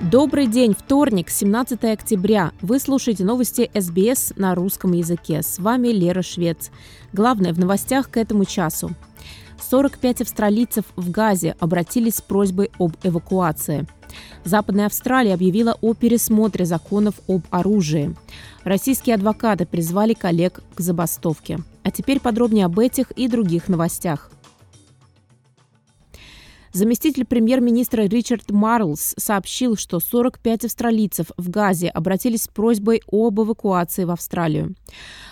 Добрый день, вторник, 17 октября. Вы слушаете новости СБС на русском языке. С вами Лера Швец. Главное в новостях к этому часу. 45 австралийцев в Газе обратились с просьбой об эвакуации. Западная Австралия объявила о пересмотре законов об оружии. Российские адвокаты призвали коллег к забастовке. А теперь подробнее об этих и других новостях. Заместитель премьер-министра Ричард Марлс сообщил, что 45 австралийцев в Газе обратились с просьбой об эвакуации в Австралию.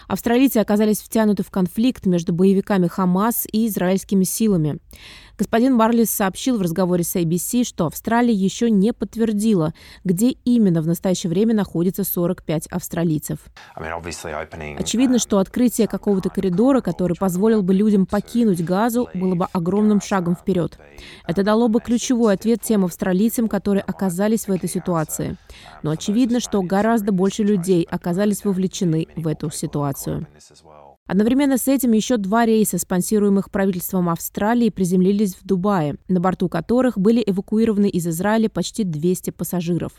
Австралийцы оказались втянуты в конфликт между боевиками Хамас и израильскими силами. Господин Марлис сообщил в разговоре с ABC, что Австралия еще не подтвердила, где именно в настоящее время находится 45 австралийцев. Очевидно, что открытие какого-то коридора, который позволил бы людям покинуть Газу, было бы огромным шагом вперед. Это дало бы ключевой ответ тем австралийцам, которые оказались в этой ситуации. Но очевидно, что гораздо больше людей оказались вовлечены в эту ситуацию. Одновременно с этим еще два рейса, спонсируемых правительством Австралии, приземлились в Дубае, на борту которых были эвакуированы из Израиля почти 200 пассажиров.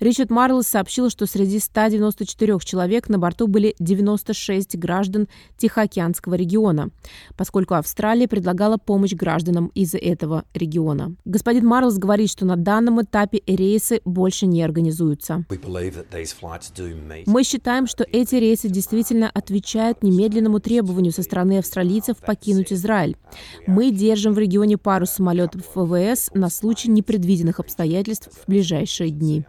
Ричард Марлс сообщил, что среди 194 человек на борту были 96 граждан Тихоокеанского региона, поскольку Австралия предлагала помощь гражданам из этого региона. Господин Марлс говорит, что на данном этапе рейсы больше не организуются. Мы считаем, что эти рейсы действительно отвечают немедленному требованию со стороны австралийцев покинуть Израиль. Мы держим в регионе пару самолетов ВВС на случай непредвиденных обстоятельств в ближайшие дни.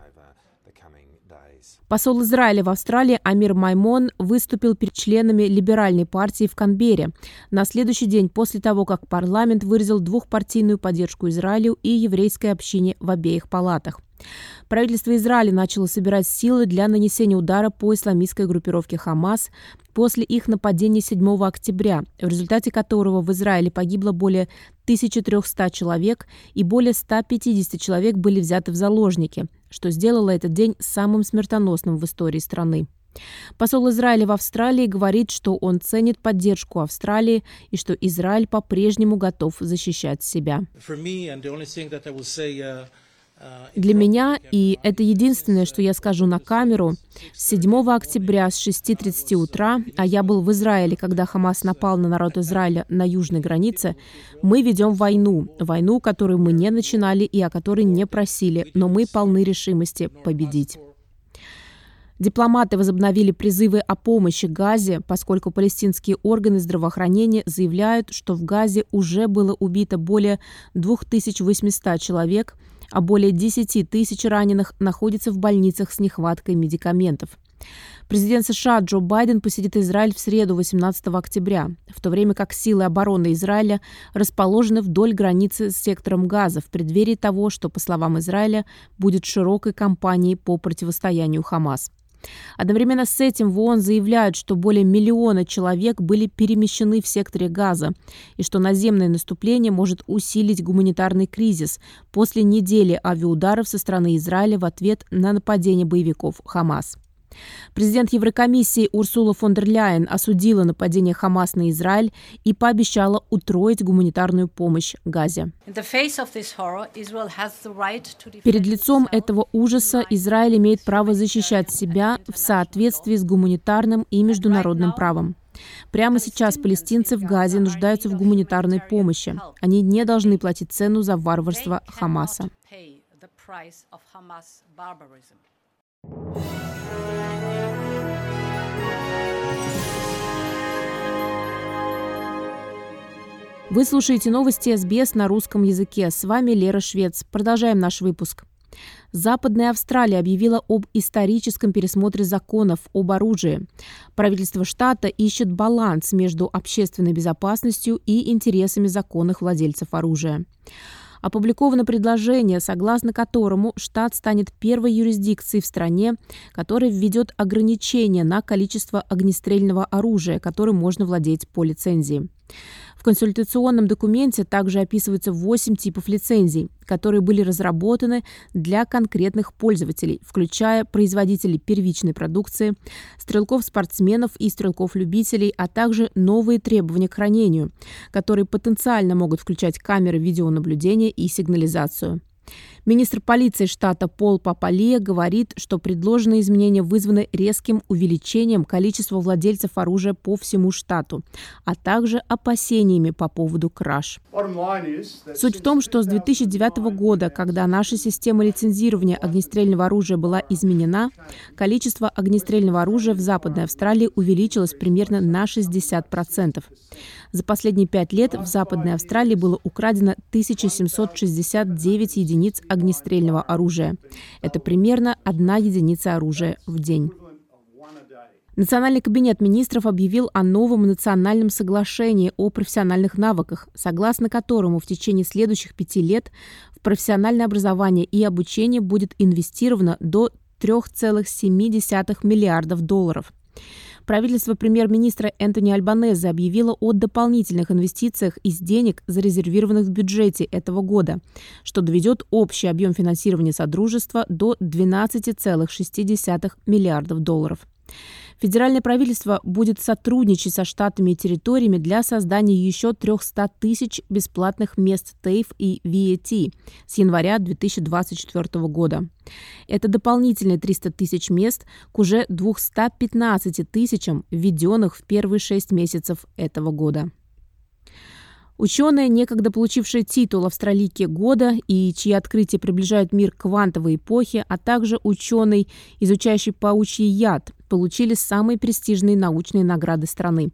Посол Израиля в Австралии Амир Маймон выступил перед членами либеральной партии в Канберре на следующий день после того, как парламент выразил двухпартийную поддержку Израилю и еврейской общине в обеих палатах. Правительство Израиля начало собирать силы для нанесения удара по исламистской группировке «Хамас» после их нападения 7 октября, в результате которого в Израиле погибло более 1300 человек и более 150 человек были взяты в заложники, что сделало этот день самым смертоносным в истории страны. Посол Израиля в Австралии говорит, что он ценит поддержку Австралии и что Израиль по-прежнему готов защищать себя. Для меня, и это единственное, что я скажу на камеру, 7 октября с 6.30 утра, а я был в Израиле, когда Хамас напал на народ Израиля на южной границе, мы ведем войну. Войну, которую мы не начинали и о которой не просили, но мы полны решимости победить. Дипломаты возобновили призывы о помощи Газе, поскольку палестинские органы здравоохранения заявляют, что в Газе уже было убито более 2800 человек, а более 10 тысяч раненых находятся в больницах с нехваткой медикаментов. Президент США Джо Байден посетит Израиль в среду 18 октября, в то время как силы обороны Израиля расположены вдоль границы с сектором Газа в преддверии того, что, по словам Израиля, будет широкой кампанией по противостоянию Хамас. Одновременно с этим в ООН заявляют, что более миллиона человек были перемещены в секторе Газа и что наземное наступление может усилить гуманитарный кризис после недели авиаударов со стороны Израиля в ответ на нападение боевиков Хамас. Президент Еврокомиссии Урсула фон дер Ляйен осудила нападение Хамас на Израиль и пообещала утроить гуманитарную помощь Газе. Перед лицом этого ужаса Израиль имеет право защищать себя в соответствии с гуманитарным и международным правом. Прямо сейчас палестинцы в Газе нуждаются в гуманитарной помощи. Они не должны платить цену за варварство Хамаса. Вы слушаете новости СБС на русском языке. С вами Лера Швец. Продолжаем наш выпуск. Западная Австралия объявила об историческом пересмотре законов об оружии. Правительство штата ищет баланс между общественной безопасностью и интересами законных владельцев оружия. Опубликовано предложение, согласно которому штат станет первой юрисдикцией в стране, которая введет ограничения на количество огнестрельного оружия, которым можно владеть по лицензии. В консультационном документе также описываются 8 типов лицензий, которые были разработаны для конкретных пользователей, включая производителей первичной продукции, стрелков-спортсменов и стрелков-любителей, а также новые требования к хранению, которые потенциально могут включать камеры видеонаблюдения и сигнализацию. Министр полиции штата Пол Папалия говорит, что предложенные изменения вызваны резким увеличением количества владельцев оружия по всему штату, а также опасениями по поводу краж. Суть в том, что с 2009 года, когда наша система лицензирования огнестрельного оружия была изменена, количество огнестрельного оружия в Западной Австралии увеличилось примерно на 60%. За последние пять лет в Западной Австралии было украдено 1769 единиц огнестрельного оружия. Это примерно одна единица оружия в день. Национальный кабинет министров объявил о новом национальном соглашении о профессиональных навыках, согласно которому в течение следующих пяти лет в профессиональное образование и обучение будет инвестировано до 3,7 миллиардов долларов. Правительство премьер-министра Энтони Альбанезе объявило о дополнительных инвестициях из денег, зарезервированных в бюджете этого года, что доведет общий объем финансирования Содружества до 12,6 миллиардов долларов. Федеральное правительство будет сотрудничать со штатами и территориями для создания еще 300 тысяч бесплатных мест ТЭЙФ и VAT с января 2024 года. Это дополнительные 300 тысяч мест к уже 215 тысячам, введенных в первые шесть месяцев этого года. Ученые, некогда получившие титул «Австралийки года» и чьи открытия приближают мир к квантовой эпохе, а также ученый, изучающий паучий яд, получили самые престижные научные награды страны.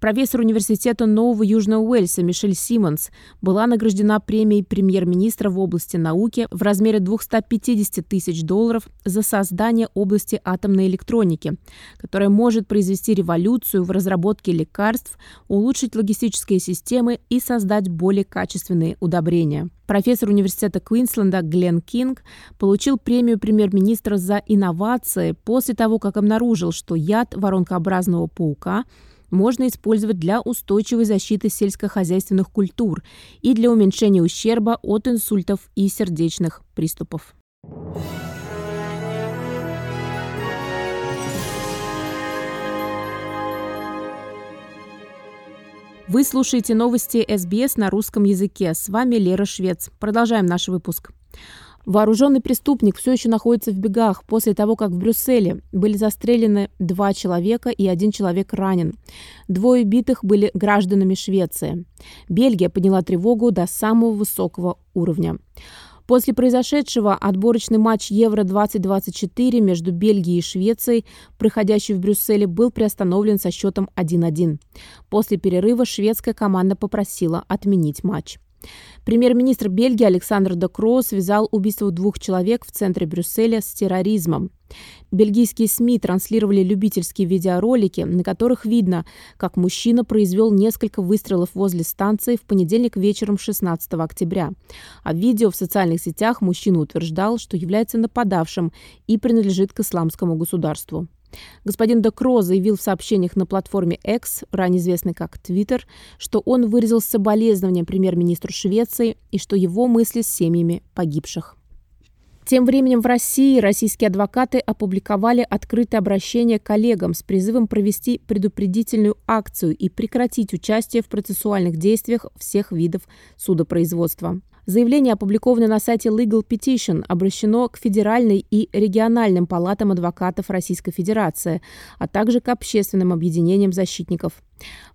Профессор университета Нового Южного Уэльса Мишель Симмонс была награждена премией премьер-министра в области науки в размере 250 тысяч долларов за создание области атомной электроники, которая может произвести революцию в разработке лекарств, улучшить логистические системы и создать более качественные удобрения. Профессор университета Квинсленда Глен Кинг получил премию премьер-министра за инновации после того, как обнаружил, что яд воронкообразного паука – можно использовать для устойчивой защиты сельскохозяйственных культур и для уменьшения ущерба от инсультов и сердечных приступов. Вы слушаете новости СБС на русском языке. С вами Лера Швец. Продолжаем наш выпуск. Вооруженный преступник все еще находится в бегах после того, как в Брюсселе были застрелены два человека и один человек ранен. Двое битых были гражданами Швеции. Бельгия подняла тревогу до самого высокого уровня. После произошедшего отборочный матч Евро-2024 между Бельгией и Швецией, проходящий в Брюсселе, был приостановлен со счетом 1-1. После перерыва шведская команда попросила отменить матч. Премьер-министр Бельгии Александр Декро связал убийство двух человек в центре Брюсселя с терроризмом. Бельгийские СМИ транслировали любительские видеоролики, на которых видно, как мужчина произвел несколько выстрелов возле станции в понедельник вечером 16 октября. А в видео в социальных сетях мужчина утверждал, что является нападавшим и принадлежит к исламскому государству. Господин Декро заявил в сообщениях на платформе X, ранее известной как Twitter, что он выразил соболезнования премьер-министру Швеции и что его мысли с семьями погибших. Тем временем в России российские адвокаты опубликовали открытое обращение коллегам с призывом провести предупредительную акцию и прекратить участие в процессуальных действиях всех видов судопроизводства. Заявление, опубликованное на сайте Legal Petition, обращено к федеральной и региональным палатам адвокатов Российской Федерации, а также к общественным объединениям защитников.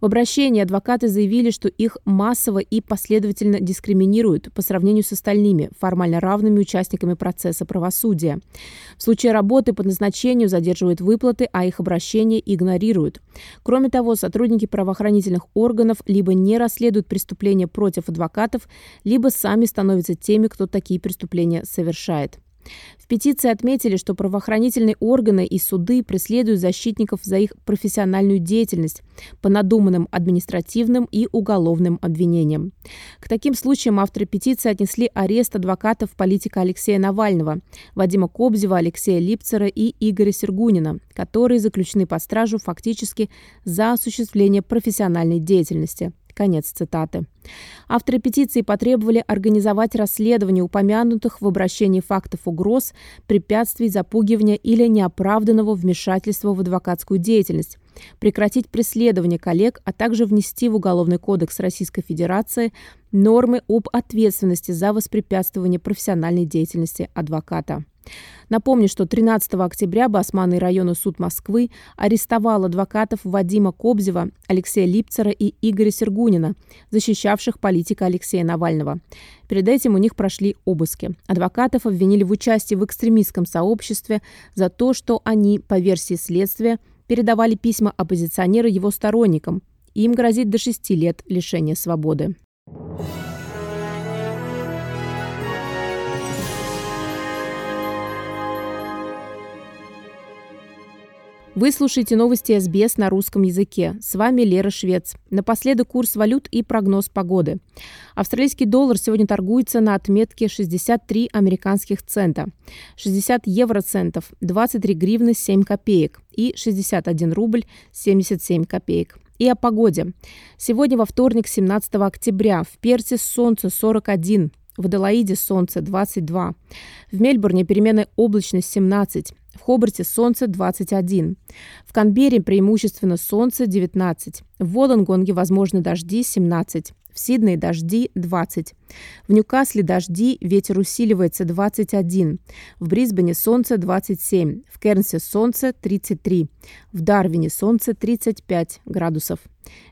В обращении адвокаты заявили, что их массово и последовательно дискриминируют по сравнению с остальными, формально равными участниками процесса правосудия. В случае работы по назначению задерживают выплаты, а их обращения игнорируют. Кроме того, сотрудники правоохранительных органов либо не расследуют преступления против адвокатов, либо сами становятся теми, кто такие преступления совершает. В петиции отметили, что правоохранительные органы и суды преследуют защитников за их профессиональную деятельность по надуманным административным и уголовным обвинениям. К таким случаям авторы петиции отнесли арест адвокатов политика Алексея Навального, Вадима Кобзева, Алексея Липцера и Игоря Сергунина, которые заключены под стражу фактически за осуществление профессиональной деятельности. Конец цитаты. Авторы петиции потребовали организовать расследование упомянутых в обращении фактов угроз, препятствий, запугивания или неоправданного вмешательства в адвокатскую деятельность, прекратить преследование коллег, а также внести в Уголовный кодекс Российской Федерации нормы об ответственности за воспрепятствование профессиональной деятельности адвоката. Напомню, что 13 октября Басманный районный суд Москвы арестовал адвокатов Вадима Кобзева, Алексея Липцера и Игоря Сергунина, защищавших политика Алексея Навального. Перед этим у них прошли обыски. Адвокатов обвинили в участии в экстремистском сообществе за то, что они, по версии следствия, передавали письма оппозиционера его сторонникам. Им грозит до шести лет лишения свободы. Вы слушаете новости СБС на русском языке. С вами Лера Швец. Напоследок курс валют и прогноз погоды. Австралийский доллар сегодня торгуется на отметке 63 американских цента, 60 евроцентов, 23 гривны 7 копеек и 61 рубль 77 копеек. И о погоде. Сегодня во вторник, 17 октября, в Перте солнце 41, в Аделаиде солнце 22, в Мельбурне переменная облачность 17, в Хобарте солнце 21. В Канберре преимущественно солнце 19. В Волонгонге возможны дожди 17. В Сиднее дожди 20. В Ньюкасле дожди, ветер усиливается 21. В Брисбене солнце 27. В Кернсе солнце 33. В Дарвине солнце 35 градусов.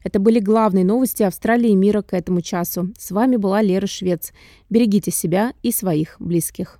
Это были главные новости Австралии и мира к этому часу. С вами была Лера Швец. Берегите себя и своих близких.